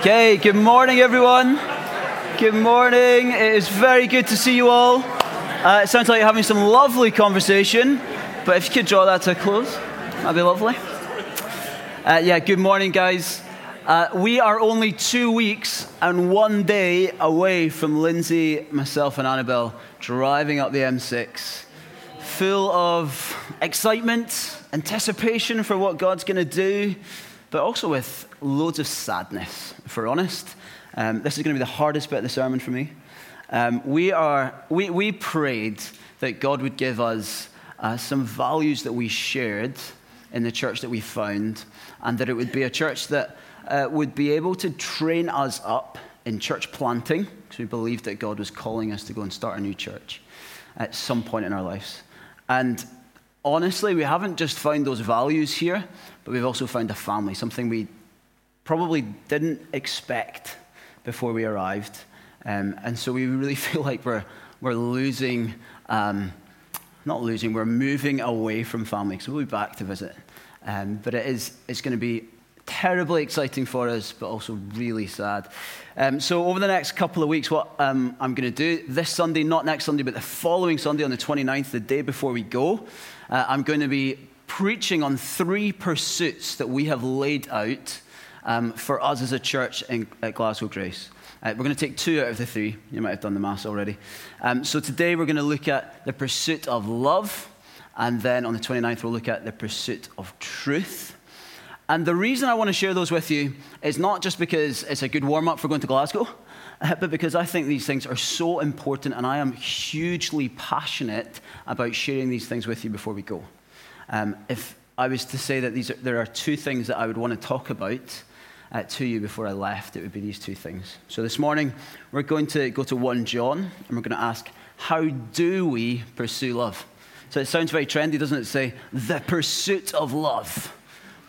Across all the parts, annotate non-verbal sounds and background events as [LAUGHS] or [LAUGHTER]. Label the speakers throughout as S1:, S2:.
S1: Okay, good morning, everyone. Good morning. It is very good to see you all. Uh, it sounds like you're having some lovely conversation, but if you could draw that to a close, that'd be lovely. Uh, yeah, good morning, guys. Uh, we are only two weeks and one day away from Lindsay, myself, and Annabelle driving up the M6, full of excitement, anticipation for what God's going to do, but also with loads of sadness, if we're honest. Um, this is going to be the hardest bit of the sermon for me. Um, we, are, we, we prayed that God would give us uh, some values that we shared in the church that we found, and that it would be a church that uh, would be able to train us up in church planting, because we believed that God was calling us to go and start a new church at some point in our lives. And honestly, we haven't just found those values here, but we've also found a family, something we probably didn't expect before we arrived. Um, and so we really [LAUGHS] feel like we're, we're losing, um, not losing, we're moving away from family. So we'll be back to visit. Um, but it is, it's going to be terribly exciting for us, but also really sad. Um, so, over the next couple of weeks, what um, I'm going to do this Sunday, not next Sunday, but the following Sunday on the 29th, the day before we go, uh, I'm going to be preaching on three pursuits that we have laid out um, for us as a church in, at Glasgow Grace. Uh, we're going to take two out of the three. You might have done the maths already. Um, so, today we're going to look at the pursuit of love. And then on the 29th, we'll look at the pursuit of truth. And the reason I want to share those with you is not just because it's a good warm up for going to Glasgow, [LAUGHS] but because I think these things are so important and I am hugely passionate about sharing these things with you before we go. Um, if I was to say that these are, there are two things that I would want to talk about uh, to you before I left, it would be these two things. So this morning, we're going to go to 1 John and we're going to ask, how do we pursue love? So it sounds very trendy, doesn't it? Say, the pursuit of love.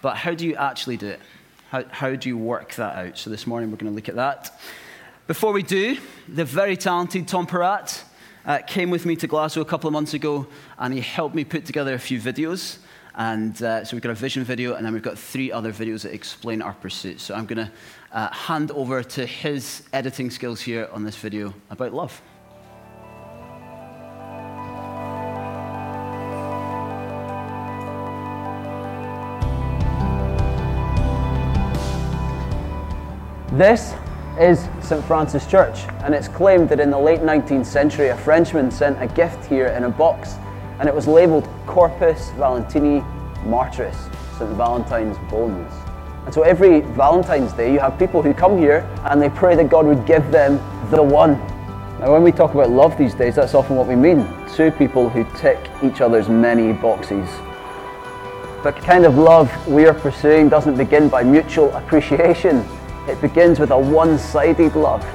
S1: But how do you actually do it? How, how do you work that out? So this morning we're going to look at that. Before we do, the very talented Tom Peratt uh, came with me to Glasgow a couple of months ago and he helped me put together a few videos. And uh, so we've got a vision video and then we've got three other videos that explain our pursuit. So I'm going to uh, hand over to his editing skills here on this video about love. This is St. Francis Church, and it's claimed that in the late 19th century a Frenchman sent a gift here in a box, and it was labelled Corpus Valentini Martyris, St. Valentine's Bones. And so every Valentine's Day, you have people who come here and they pray that God would give them the one. Now, when we talk about love these days, that's often what we mean two people who tick each other's many boxes. But the kind of love we are pursuing doesn't begin by mutual appreciation it begins with a one sided love.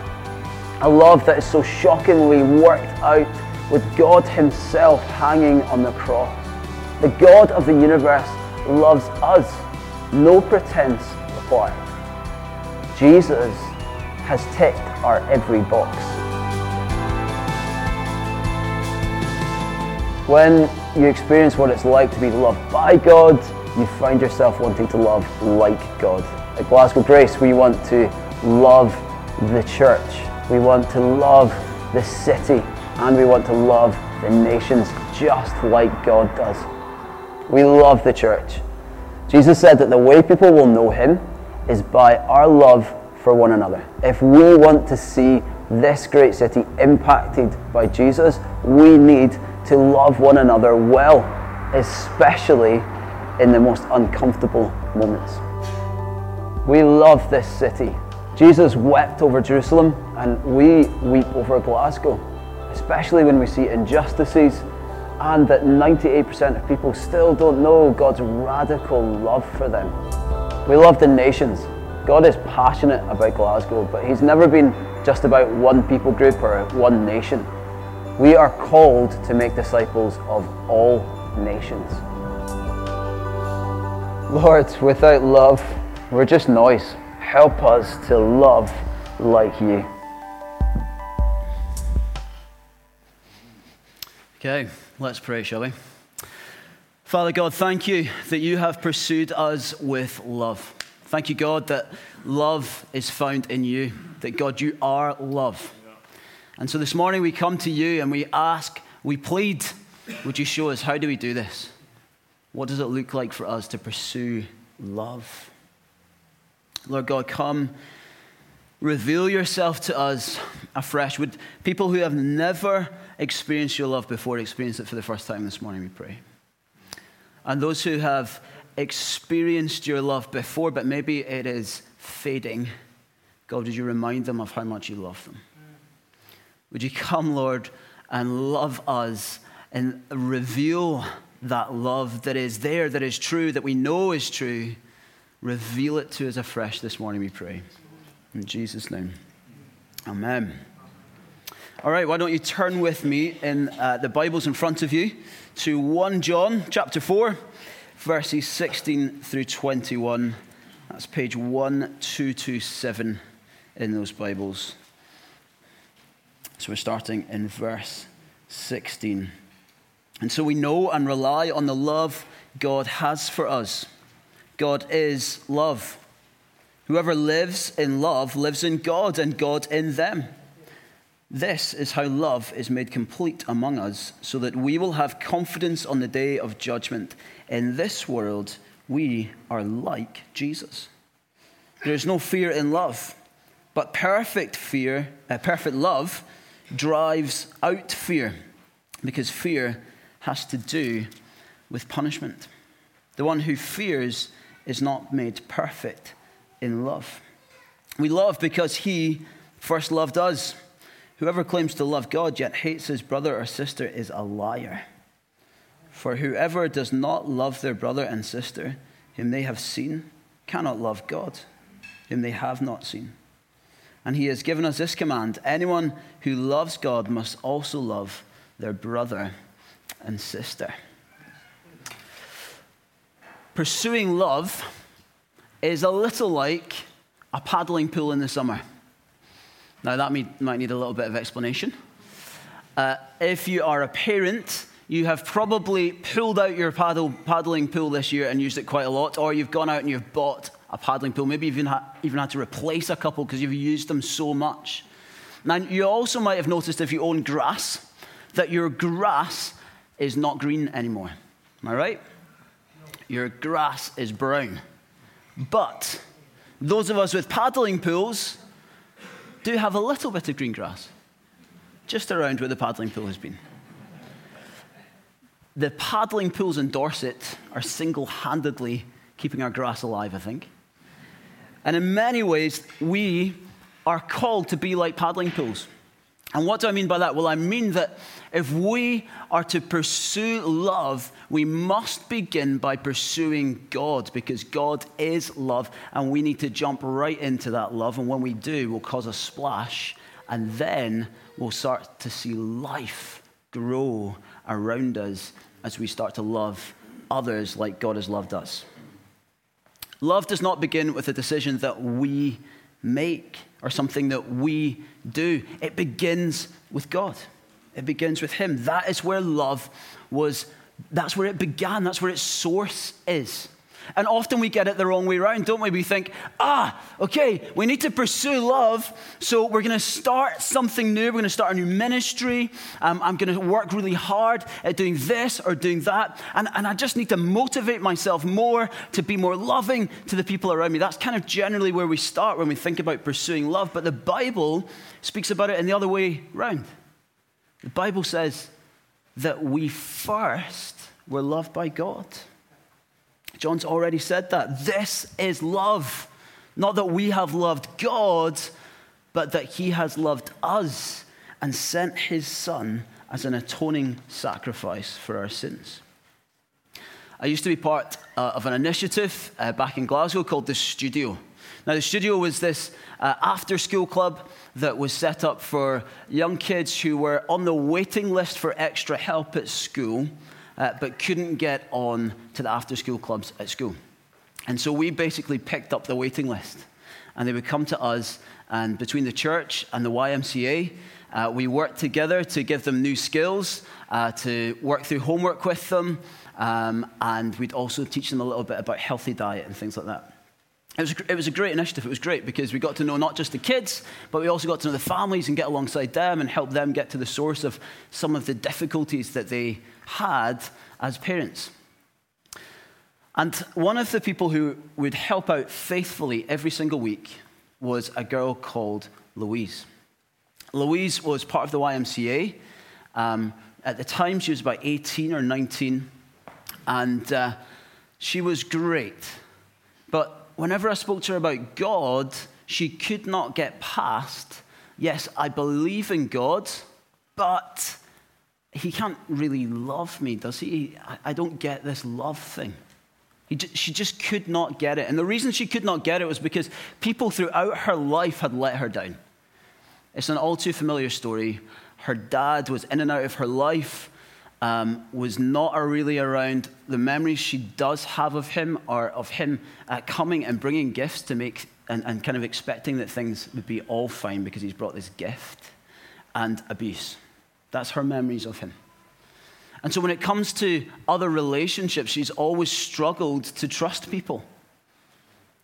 S1: A love that is so shockingly worked out with God Himself hanging on the cross. The God of the universe loves us, no pretense required. Jesus has ticked our every box. When you experience what it's like to be loved by God, you find yourself wanting to love like God. At Glasgow Grace, we want to love the church. We want to love the city and we want to love the nations just like God does. We love the church. Jesus said that the way people will know him is by our love for one another. If we want to see this great city impacted by Jesus, we need to love one another well, especially in the most uncomfortable moments. We love this city. Jesus wept over Jerusalem, and we weep over Glasgow, especially when we see injustices and that 98% of people still don't know God's radical love for them. We love the nations. God is passionate about Glasgow, but He's never been just about one people group or one nation. We are called to make disciples of all nations. Lord, without love, we're just noise. Help us to love like you. Okay, let's pray, shall we? Father God, thank you that you have pursued us with love. Thank you, God, that love is found in you, that God, you are love. And so this morning we come to you and we ask, we plead, would you show us how do we do this? What does it look like for us to pursue love? Lord God, come reveal yourself to us afresh. Would people who have never experienced your love before experience it for the first time this morning, we pray. And those who have experienced your love before, but maybe it is fading, God, would you remind them of how much you love them? Would you come, Lord, and love us and reveal that love that is there, that is true, that we know is true? Reveal it to us afresh this morning, we pray. In Jesus' name. Amen. All right, why don't you turn with me in uh, the Bibles in front of you to 1 John chapter 4, verses 16 through 21. That's page 1227 in those Bibles. So we're starting in verse 16. And so we know and rely on the love God has for us. God is love. Whoever lives in love lives in God and God in them. This is how love is made complete among us, so that we will have confidence on the day of judgment. In this world, we are like Jesus. There is no fear in love, but perfect fear, uh, perfect love, drives out fear, because fear has to do with punishment. The one who fears is not made perfect in love. We love because he first loved us. Whoever claims to love God yet hates his brother or sister is a liar. For whoever does not love their brother and sister, whom they have seen, cannot love God, whom they have not seen. And he has given us this command anyone who loves God must also love their brother and sister. Pursuing love is a little like a paddling pool in the summer. Now, that might need a little bit of explanation. Uh, if you are a parent, you have probably pulled out your paddle, paddling pool this year and used it quite a lot, or you've gone out and you've bought a paddling pool. Maybe you've even, ha- even had to replace a couple because you've used them so much. Now, you also might have noticed if you own grass that your grass is not green anymore. Am I right? Your grass is brown. But those of us with paddling pools do have a little bit of green grass just around where the paddling pool has been. The paddling pools in Dorset are single handedly keeping our grass alive, I think. And in many ways, we are called to be like paddling pools. And what do I mean by that? Well, I mean that if we are to pursue love, we must begin by pursuing God because God is love and we need to jump right into that love. And when we do, we'll cause a splash and then we'll start to see life grow around us as we start to love others like God has loved us. Love does not begin with a decision that we make or something that we do. It begins with God. It begins with Him. That is where love was, that's where it began, that's where its source is. And often we get it the wrong way around, don't we? We think, ah, okay, we need to pursue love, so we're going to start something new. We're going to start a new ministry. Um, I'm going to work really hard at doing this or doing that. And, and I just need to motivate myself more to be more loving to the people around me. That's kind of generally where we start when we think about pursuing love. But the Bible speaks about it in the other way round. The Bible says that we first were loved by God. John's already said that. This is love. Not that we have loved God, but that he has loved us and sent his son as an atoning sacrifice for our sins. I used to be part uh, of an initiative uh, back in Glasgow called The Studio. Now, The Studio was this uh, after school club that was set up for young kids who were on the waiting list for extra help at school uh, but couldn't get on to the after school clubs at school. And so we basically picked up the waiting list. And they would come to us, and between the church and the YMCA, uh, we worked together to give them new skills, uh, to work through homework with them, um, and we'd also teach them a little bit about healthy diet and things like that. It was, it was a great initiative. It was great because we got to know not just the kids, but we also got to know the families and get alongside them and help them get to the source of some of the difficulties that they had as parents. And one of the people who would help out faithfully every single week was a girl called Louise. Louise was part of the YMCA. Um, at the time, she was about 18 or 19, and uh, she was great. But whenever I spoke to her about God, she could not get past, yes, I believe in God, but he can't really love me, does he? I don't get this love thing. she just could not get it. And the reason she could not get it was because people throughout her life had let her down. It's an all too familiar story. Her dad was in and out of her life, um, was not really around. The memories she does have of him are of him uh, coming and bringing gifts to make, and, and kind of expecting that things would be all fine because he's brought this gift and abuse. That's her memories of him. And so when it comes to other relationships, she's always struggled to trust people.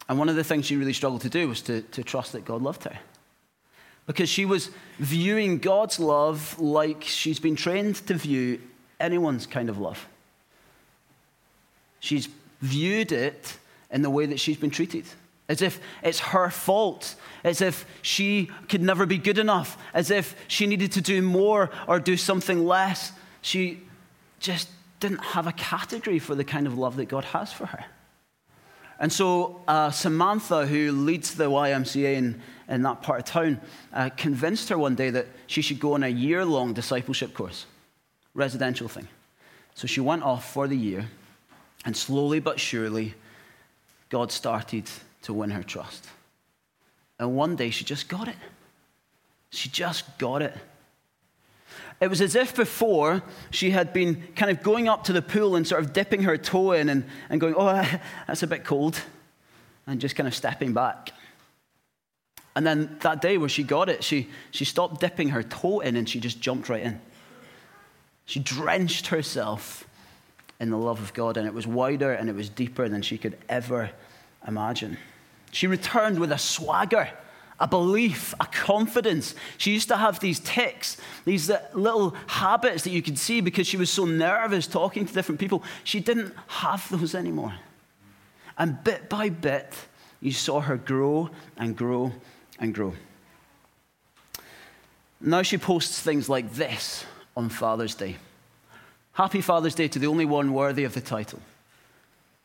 S1: And one of the things she really struggled to do was to, to trust that God loved her. Because she was viewing God's love like she's been trained to view anyone's kind of love. She's viewed it in the way that she's been treated as if it's her fault, as if she could never be good enough, as if she needed to do more or do something less. She just didn't have a category for the kind of love that God has for her. And so uh, Samantha, who leads the YMCA in, in that part of town, uh, convinced her one day that she should go on a year long discipleship course, residential thing. So she went off for the year, and slowly but surely, God started to win her trust. And one day she just got it. She just got it. It was as if before she had been kind of going up to the pool and sort of dipping her toe in and, and going, oh, [LAUGHS] that's a bit cold, and just kind of stepping back. And then that day where she got it, she, she stopped dipping her toe in and she just jumped right in. She drenched herself in the love of God, and it was wider and it was deeper than she could ever imagine. She returned with a swagger, a belief, a confidence. She used to have these tics, these little habits that you could see because she was so nervous talking to different people. She didn't have those anymore. And bit by bit, you saw her grow and grow and grow. Now she posts things like this on Father's Day. Happy Father's Day to the only one worthy of the title.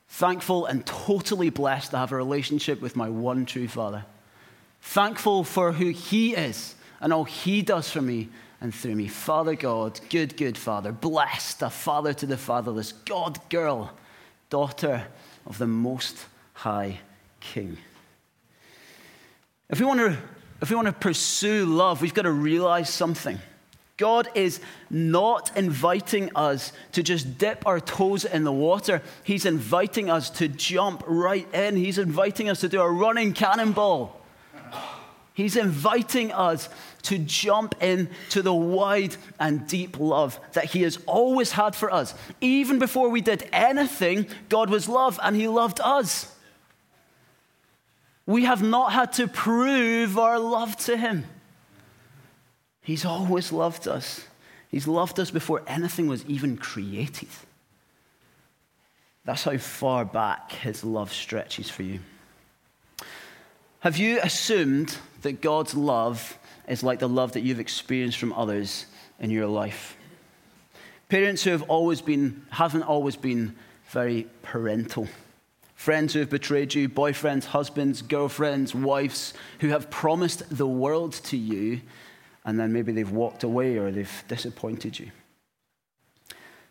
S1: Thankful and totally blessed to have a relationship with my one true Father. Thankful for who He is and all He does for me and through me. Father God, good, good Father, blessed, a father to the fatherless, God girl, daughter of the Most High King. If we want to, if we want to pursue love, we've got to realize something. God is not inviting us to just dip our toes in the water. He's inviting us to jump right in. He's inviting us to do a running cannonball. He's inviting us to jump into the wide and deep love that He has always had for us. Even before we did anything, God was love and He loved us. We have not had to prove our love to Him. He's always loved us. He's loved us before anything was even created. That's how far back his love stretches for you. Have you assumed that God's love is like the love that you've experienced from others in your life? Parents who have always been, haven't always been very parental. Friends who have betrayed you, boyfriends, husbands, girlfriends, wives who have promised the world to you and then maybe they've walked away or they've disappointed you.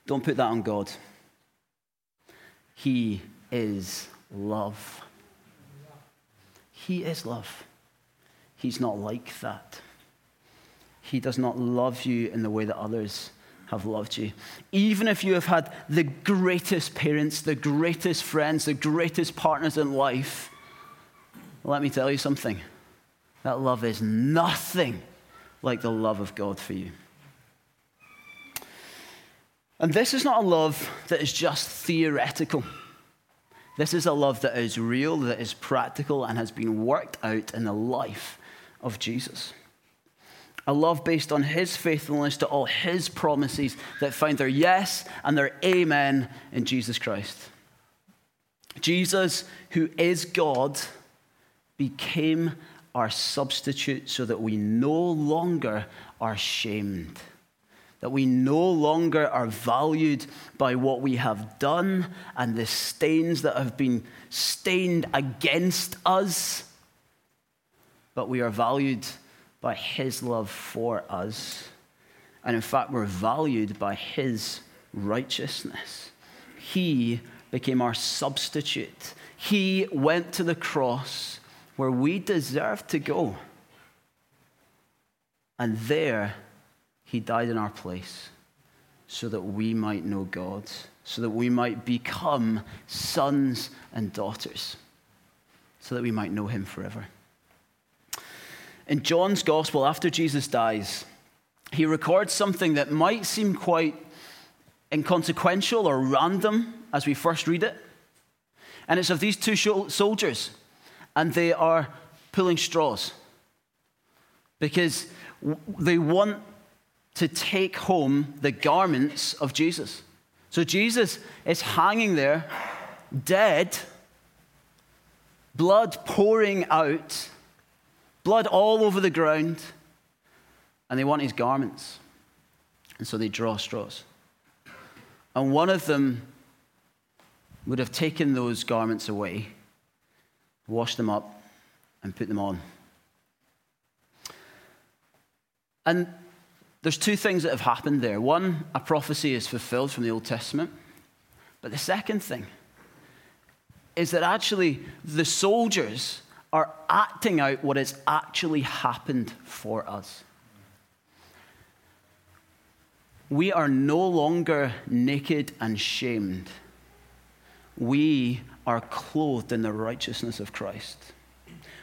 S1: Don't put that on God. He is love. He is love. He's not like that. He does not love you in the way that others have loved you. Even if you have had the greatest parents, the greatest friends, the greatest partners in life, let me tell you something. That love is nothing like the love of God for you. And this is not a love that is just theoretical. This is a love that is real, that is practical, and has been worked out in the life of Jesus. A love based on his faithfulness to all his promises that find their yes and their amen in Jesus Christ. Jesus, who is God, became our substitute so that we no longer are shamed, that we no longer are valued by what we have done and the stains that have been stained against us, but we are valued by His love for us. And in fact, we're valued by His righteousness. He became our substitute. He went to the cross where we deserve to go. And there, He died in our place so that we might know God, so that we might become sons and daughters, so that we might know Him forever. In John's gospel, after Jesus dies, he records something that might seem quite inconsequential or random as we first read it. And it's of these two soldiers, and they are pulling straws because they want to take home the garments of Jesus. So Jesus is hanging there, dead, blood pouring out blood all over the ground, and they want his garments. And so they draw straws. And one of them would have taken those garments away, washed them up, and put them on. And there's two things that have happened there. One, a prophecy is fulfilled from the Old Testament. But the second thing is that actually the soldiers are acting out what has actually happened for us. We are no longer naked and shamed. We are clothed in the righteousness of Christ.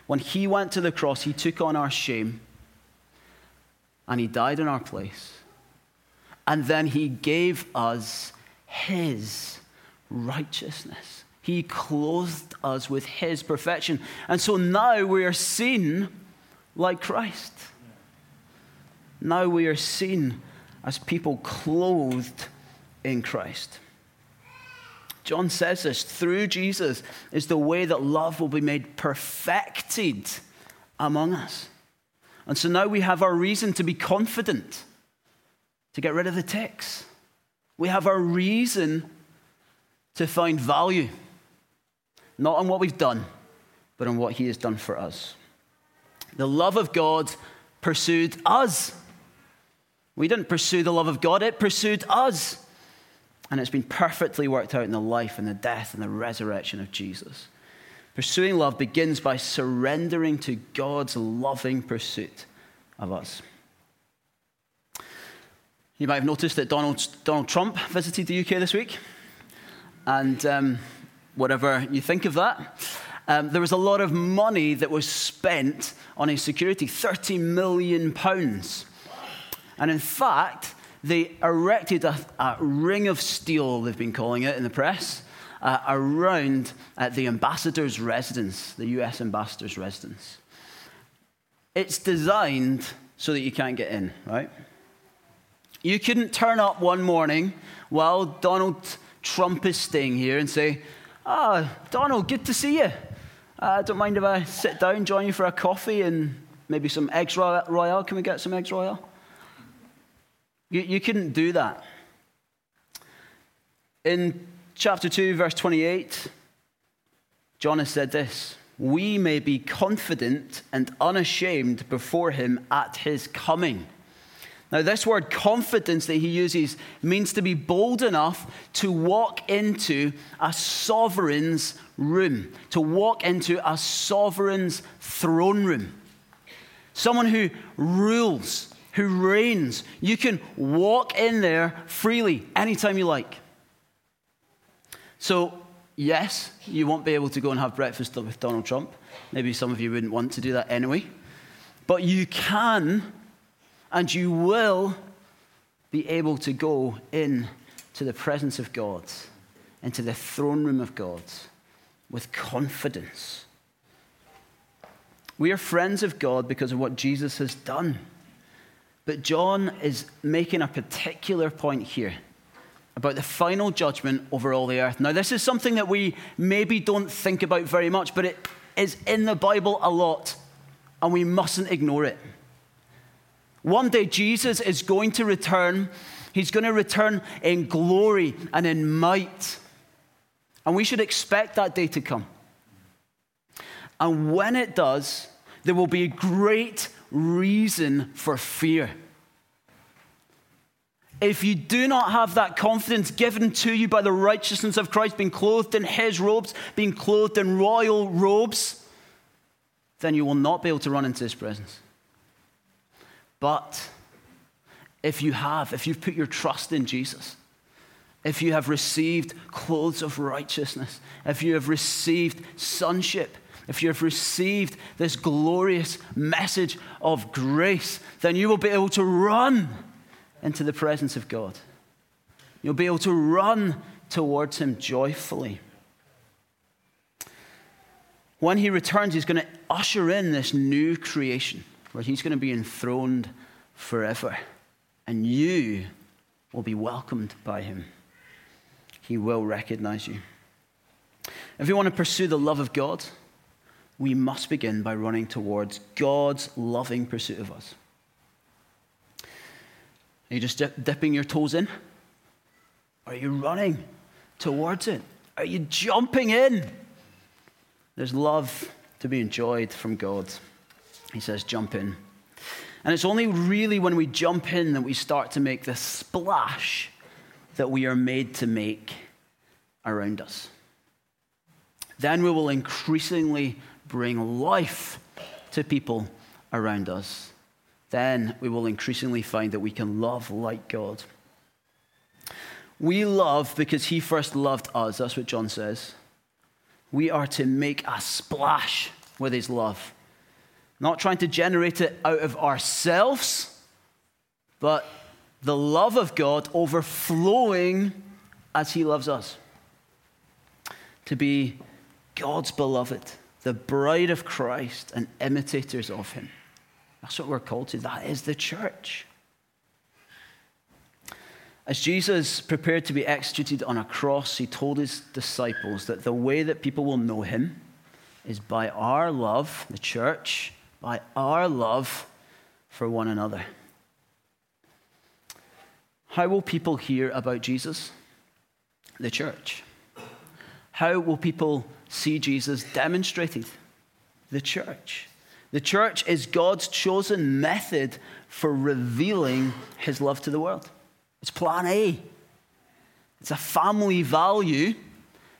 S1: When he went to the cross, he took on our shame and he died in our place. And then he gave us his righteousness. He clothed us with His perfection. And so now we are seen like Christ. Now we are seen as people clothed in Christ. John says this through Jesus is the way that love will be made perfected among us. And so now we have our reason to be confident, to get rid of the ticks. We have our reason to find value not on what we've done, but on what He has done for us. The love of God pursued us. We didn't pursue the love of God, it pursued us. And it's been perfectly worked out in the life and the death and the resurrection of Jesus. Pursuing love begins by surrendering to God's loving pursuit of us. You might have noticed that Donald, Donald Trump visited the UK this week. And um, whatever you think of that. Um, there was a lot of money that was spent on his security 30 million pounds. And in fact, they erected a, a, ring of steel, they've been calling it in the press, uh, around uh, the ambassador's residence, the US ambassador's residence. It's designed so that you can't get in, right? You couldn't turn up one morning while Donald Trump is staying here and say, Ah, oh, Donald, good to see you. Uh, don't mind if I sit down, join you for a coffee and maybe some eggs royale. Can we get some eggs royale? You, you couldn't do that. In chapter 2, verse 28, John has said this We may be confident and unashamed before him at his coming. Now, this word confidence that he uses means to be bold enough to walk into a sovereign's room, to walk into a sovereign's throne room. Someone who rules, who reigns. You can walk in there freely anytime you like. So, yes, you won't be able to go and have breakfast with Donald Trump. Maybe some of you wouldn't want to do that anyway. But you can and you will be able to go in to the presence of God, into the throne room of God, with confidence. We are friends of God because of what Jesus has done. But John is making a particular point here about the final judgment over all the earth. Now, this is something that we maybe don't think about very much, but it is in the Bible a lot, and we mustn't ignore it. One day, Jesus is going to return. He's going to return in glory and in might. And we should expect that day to come. And when it does, there will be a great reason for fear. If you do not have that confidence given to you by the righteousness of Christ, being clothed in his robes, being clothed in royal robes, then you will not be able to run into his presence. But if you have, if you've put your trust in Jesus, if you have received clothes of righteousness, if you have received sonship, if you have received this glorious message of grace, then you will be able to run into the presence of God. You'll be able to run towards Him joyfully. When He returns, He's going to usher in this new creation where He's going to be enthroned forever. And you will be welcomed by Him. He will recognize you. If you want to pursue the love of God, we must begin by running towards God's loving pursuit of us. Are you just dip, dipping your toes in? Are you running towards it? Are you jumping in? There's love to be enjoyed from God. He says, jump in. And it's only really when we jump in that we start to make the splash that we are made to make around us. Then we will increasingly bring life to people around us. Then we will increasingly find that we can love like God. We love because He first loved us. That's what John says. We are to make a splash with His love, not trying to generate it out of ourselves, but the love of God overflowing as He loves us. To be God's beloved, the bride of Christ, and imitators of Him. That's what we're called to. That is the church. As Jesus prepared to be executed on a cross, he told his disciples that the way that people will know him is by our love, the church, by our love for one another. How will people hear about Jesus? The church. How will people see Jesus demonstrated? The church. The church is God's chosen method for revealing his love to the world. It's plan A. It's a family value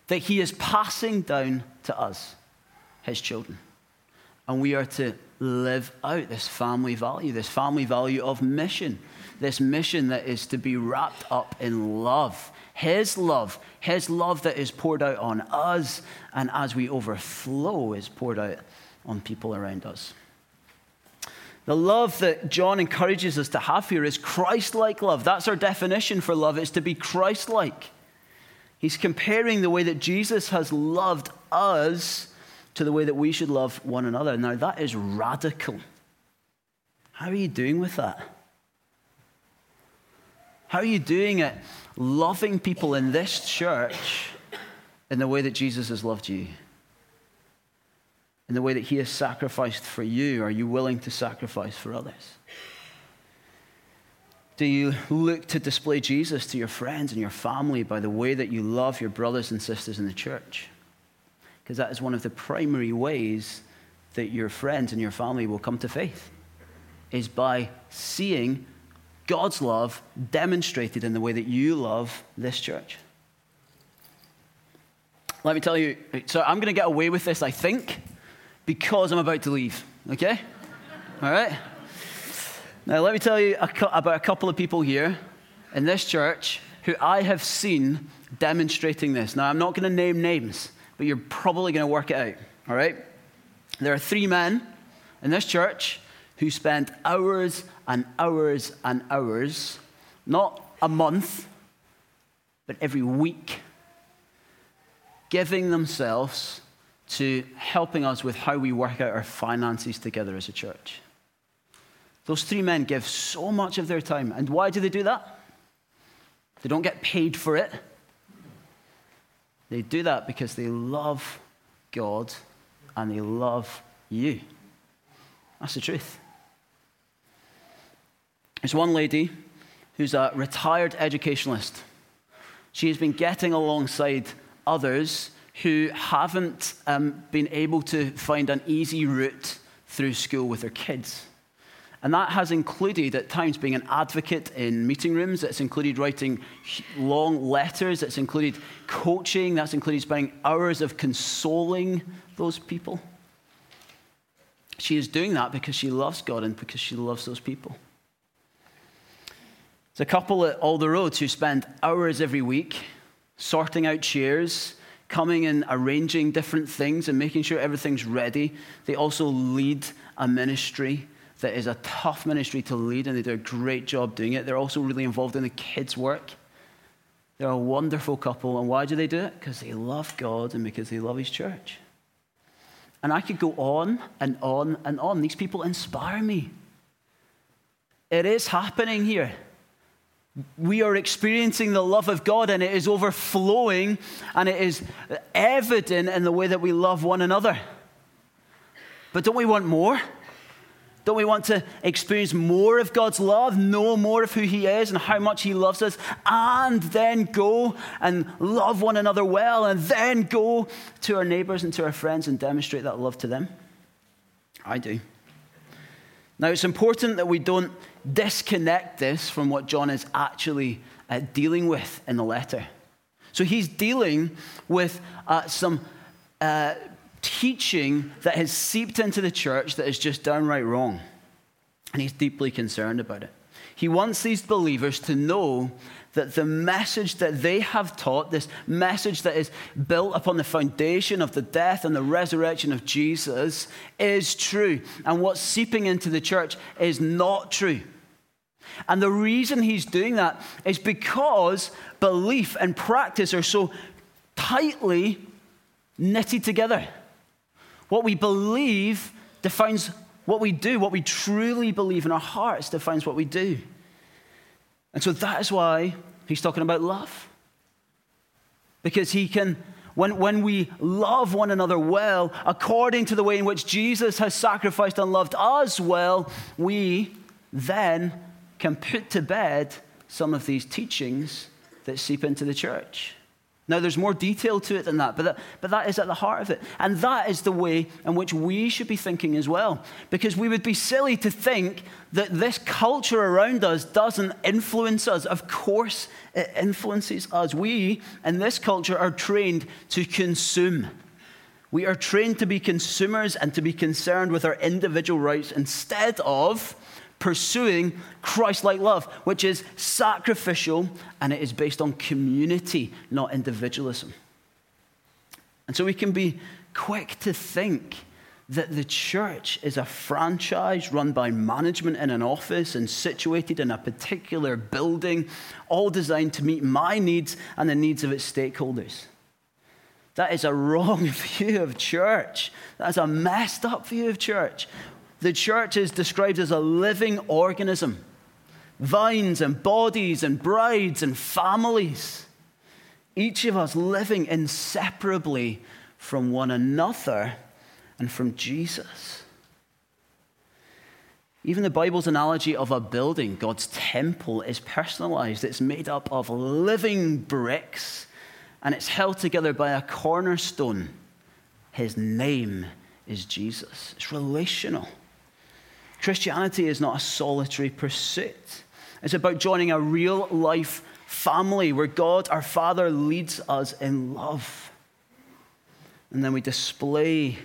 S1: that he is passing down to us, his children. And we are to live out this family value, this family value of mission this mission that is to be wrapped up in love. His love, His love that is poured out on us, and as we overflow, is poured out on people around us. The love that John encourages us to have here is Christ like love. That's our definition for love, it's to be Christ like. He's comparing the way that Jesus has loved us to the way that we should love one another. Now, that is radical. How are you doing with that? How are you doing it? Loving people in this church in the way that Jesus has loved you. In the way that he has sacrificed for you. Are you willing to sacrifice for others? Do you look to display Jesus to your friends and your family by the way that you love your brothers and sisters in the church? Because that is one of the primary ways that your friends and your family will come to faith, is by seeing God's love demonstrated in the way that you love this church. Let me tell you, so I'm going to get away with this, I think, because I'm about to leave, okay? All right? Now, let me tell you about a couple of people here in this church who I have seen demonstrating this. Now, I'm not going to name names, but you're probably going to work it out, all right? There are three men in this church who spent hours and hours and hours, not a month, but every week, giving themselves to helping us with how we work out our finances together as a church. Those three men give so much of their time. And why do they do that? They don't get paid for it. They do that because they love God and they love you. That's the truth. There's one lady who's a retired educationalist. She has been getting alongside others who haven't um, been able to find an easy route through school with their kids. And that has included, at times, being an advocate in meeting rooms. It's included writing long letters. It's included coaching. That's included spending hours of consoling those people. She is doing that because she loves God and because she loves those people. There's a couple at Alder Roads who spend hours every week sorting out chairs, coming and arranging different things and making sure everything's ready. They also lead a ministry that is a tough ministry to lead, and they do a great job doing it. They're also really involved in the kids' work. They're a wonderful couple, and why do they do it? Because they love God and because they love His church. And I could go on and on and on. These people inspire me. It is happening here. We are experiencing the love of God, and it is overflowing, and it is evident in the way that we love one another. But don't we want more? Don't we want to experience more of God's love, know more of who He is and how much He loves us, and then go and love one another well, and then go to our neighbors and to our friends and demonstrate that love to them? I do. Now, it's important that we don't disconnect this from what John is actually uh, dealing with in the letter. So, he's dealing with uh, some. Uh, teaching that has seeped into the church that is just downright wrong. And he's deeply concerned about it. He wants these believers to know that the message that they have taught, this message that is built upon the foundation of the death and the resurrection of Jesus, is true. And what's seeping into the church is not true. And the reason he's doing that is because belief and practice are so tightly knitted together. What we believe defines what we do. What we truly believe in our hearts defines what we do. And so that is why he's talking about love. Because he can, when, when we love one another well, according to the way in which Jesus has sacrificed and loved us well, we then can put to bed some of these teachings that seep into the church. Now, there's more detail to it than that but, that, but that is at the heart of it. And that is the way in which we should be thinking as well. Because we would be silly to think that this culture around us doesn't influence us. Of course, it influences us. We, in this culture, are trained to consume. We are trained to be consumers and to be concerned with our individual rights instead of pursuing Christ like love, which is sacrificial and it is based on community, not individualism. And so we can be quick to think that the church is a franchise run by management in an office and situated in a particular building, all designed to meet my needs and the needs of its stakeholders. That is a [LAUGHS] wrong view of church. That is a messed up view of church. The church is described as a living organism vines and bodies and brides and families. Each of us living inseparably from one another and from Jesus. Even the Bible's analogy of a building, God's temple, is personalized. It's made up of living bricks and it's held together by a cornerstone. His name is Jesus. It's relational. Christianity is not a solitary pursuit. It's about joining a real life family where God, our Father, leads us in love. And then we display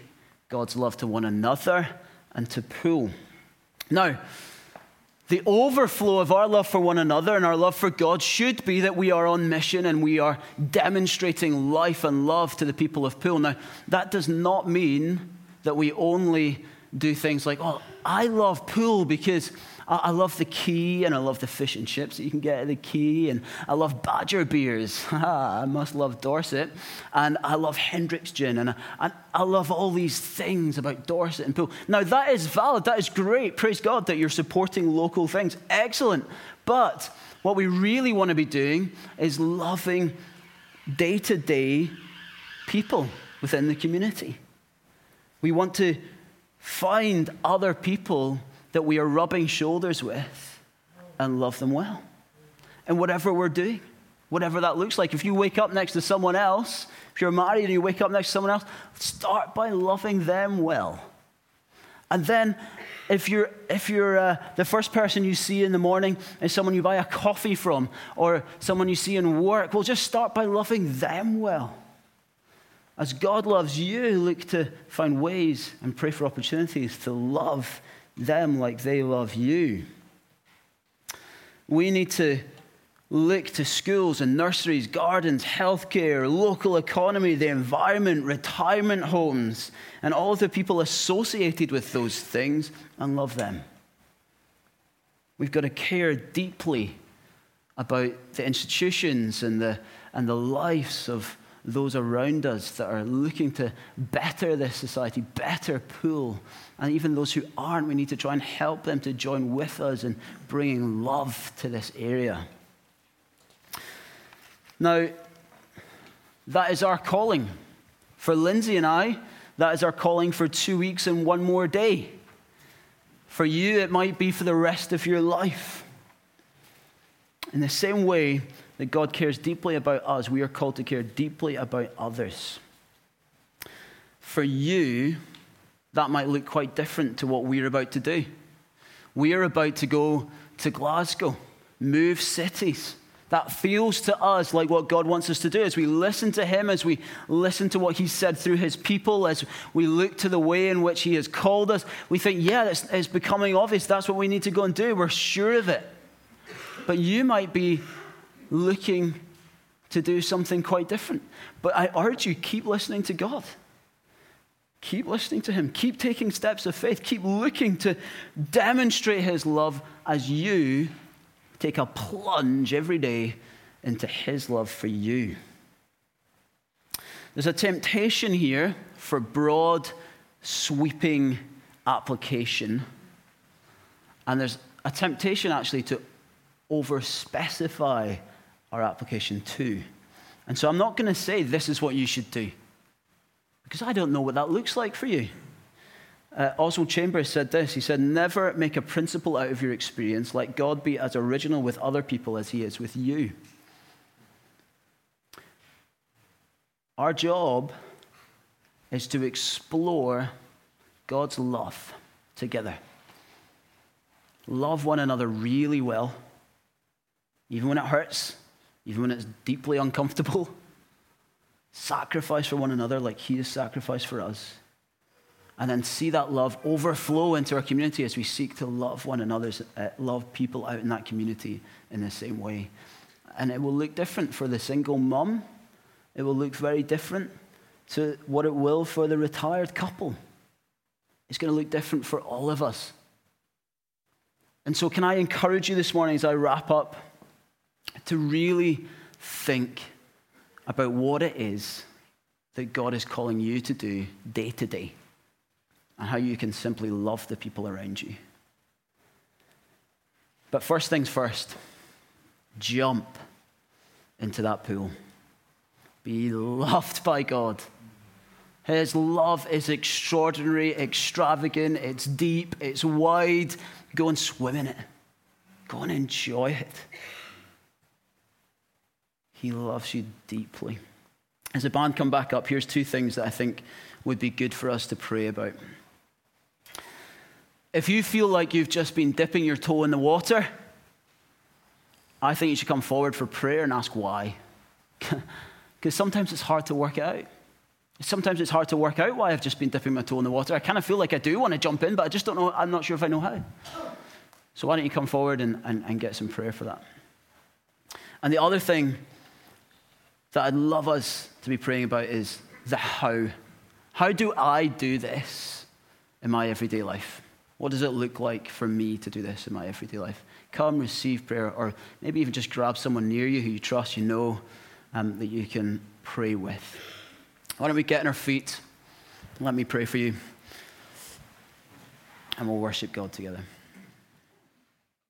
S1: God's love to one another and to Poole. Now, the overflow of our love for one another and our love for God should be that we are on mission and we are demonstrating life and love to the people of Poole. Now, that does not mean that we only do things like, oh, I love Poole because I love the quay and I love the fish and chips that you can get at the quay. And I love Badger beers. [LAUGHS] I must love Dorset. And I love Hendrick's gin. And I, and I love all these things about Dorset and Poole. Now, that is valid. That is great. Praise God that you're supporting local things. Excellent. But what we really want to be doing is loving day to day people within the community. We want to find other people that we are rubbing shoulders with and love them well. And whatever we're doing, whatever that looks like. If you wake up next to someone else, if you're married and you wake up next to someone else, start by loving them well. And then, if you're, if you're uh, the first person you see in the morning is someone you buy a coffee from or someone you see in work, well, just start by loving them well. As God loves you, look to find ways and pray for opportunities to love them like they love you. We need to look to schools and nurseries, gardens, healthcare, local economy, the environment, retirement homes, and all the people associated with those things and love them. We've got to care deeply about the institutions and the, and the lives of those around us that are looking to better this society, better Poole, And even those who aren't, we need to try and help them to join with us in bringing love to this area. Now, that is our calling. For Lindsay and I, that is our calling for two weeks and one more day. For you, it might be for the rest of your life. In the same way, that God cares deeply about us, we are called to care deeply about others. For you, that might look quite different to what we're about to do. We are about to go to Glasgow, move cities. That feels to us like what God wants us to do as we listen to Him, as we listen to what He said through His people, as we look to the way in which He has called us. We think, yeah, it's, it's becoming obvious. That's what we need to go and do. We're sure of it. But you might be looking to do something quite different. But I urge you, keep listening to God. Keep listening to Him. Keep taking steps of faith. Keep looking to demonstrate His love as you take a plunge every day into His love for you. There's a temptation here for broad, sweeping application. And there's a temptation actually to over specify our application too. And so I'm not going to say this is what you should do, because I don't know what that looks like for you. Uh, Oswald Chambers said this He said, Never make a principle out of your experience. Let God be as original with other people as he is with you. Our job is to explore God's love together. Love one another really well, even when it hurts, even when it's deeply uncomfortable. [LAUGHS] Sacrifice for one another like He has sacrificed for us. And then see that love overflow into our community as we seek to love one another, uh, love people out in that community in the same way. And it will look different for the single mum. It will look very different to what it will for the retired couple. It's going to look different for all of us. And so, can I encourage you this morning as I wrap up? To really think about what it is that God is calling you to do day to day and how you can simply love the people around you. But first things first, jump into that pool. Be loved by God. His love is extraordinary, extravagant, it's deep, it's wide. Go and swim in it, go and enjoy it. He loves you deeply. As the band come back up, here's two things that I think would be good for us to pray about. If you feel like you've just been dipping your toe in the water, I think you should come forward for prayer and ask why. [LAUGHS] Because sometimes it's hard to work out. Sometimes it's hard to work out why I've just been dipping my toe in the water. I kind of feel like I do want to jump in, but I just don't know. I'm not sure if I know how. So why don't you come forward and, and, and get some prayer for that? And the other thing that I'd love us to be praying about is the how. How do I do this in my everyday life? What does it look like for me to do this in my everyday life? Come receive prayer, or maybe even just grab someone near you who you trust, you know, um, that you can pray with. Why don't we get on our feet? Let me pray for you, and we'll worship God together.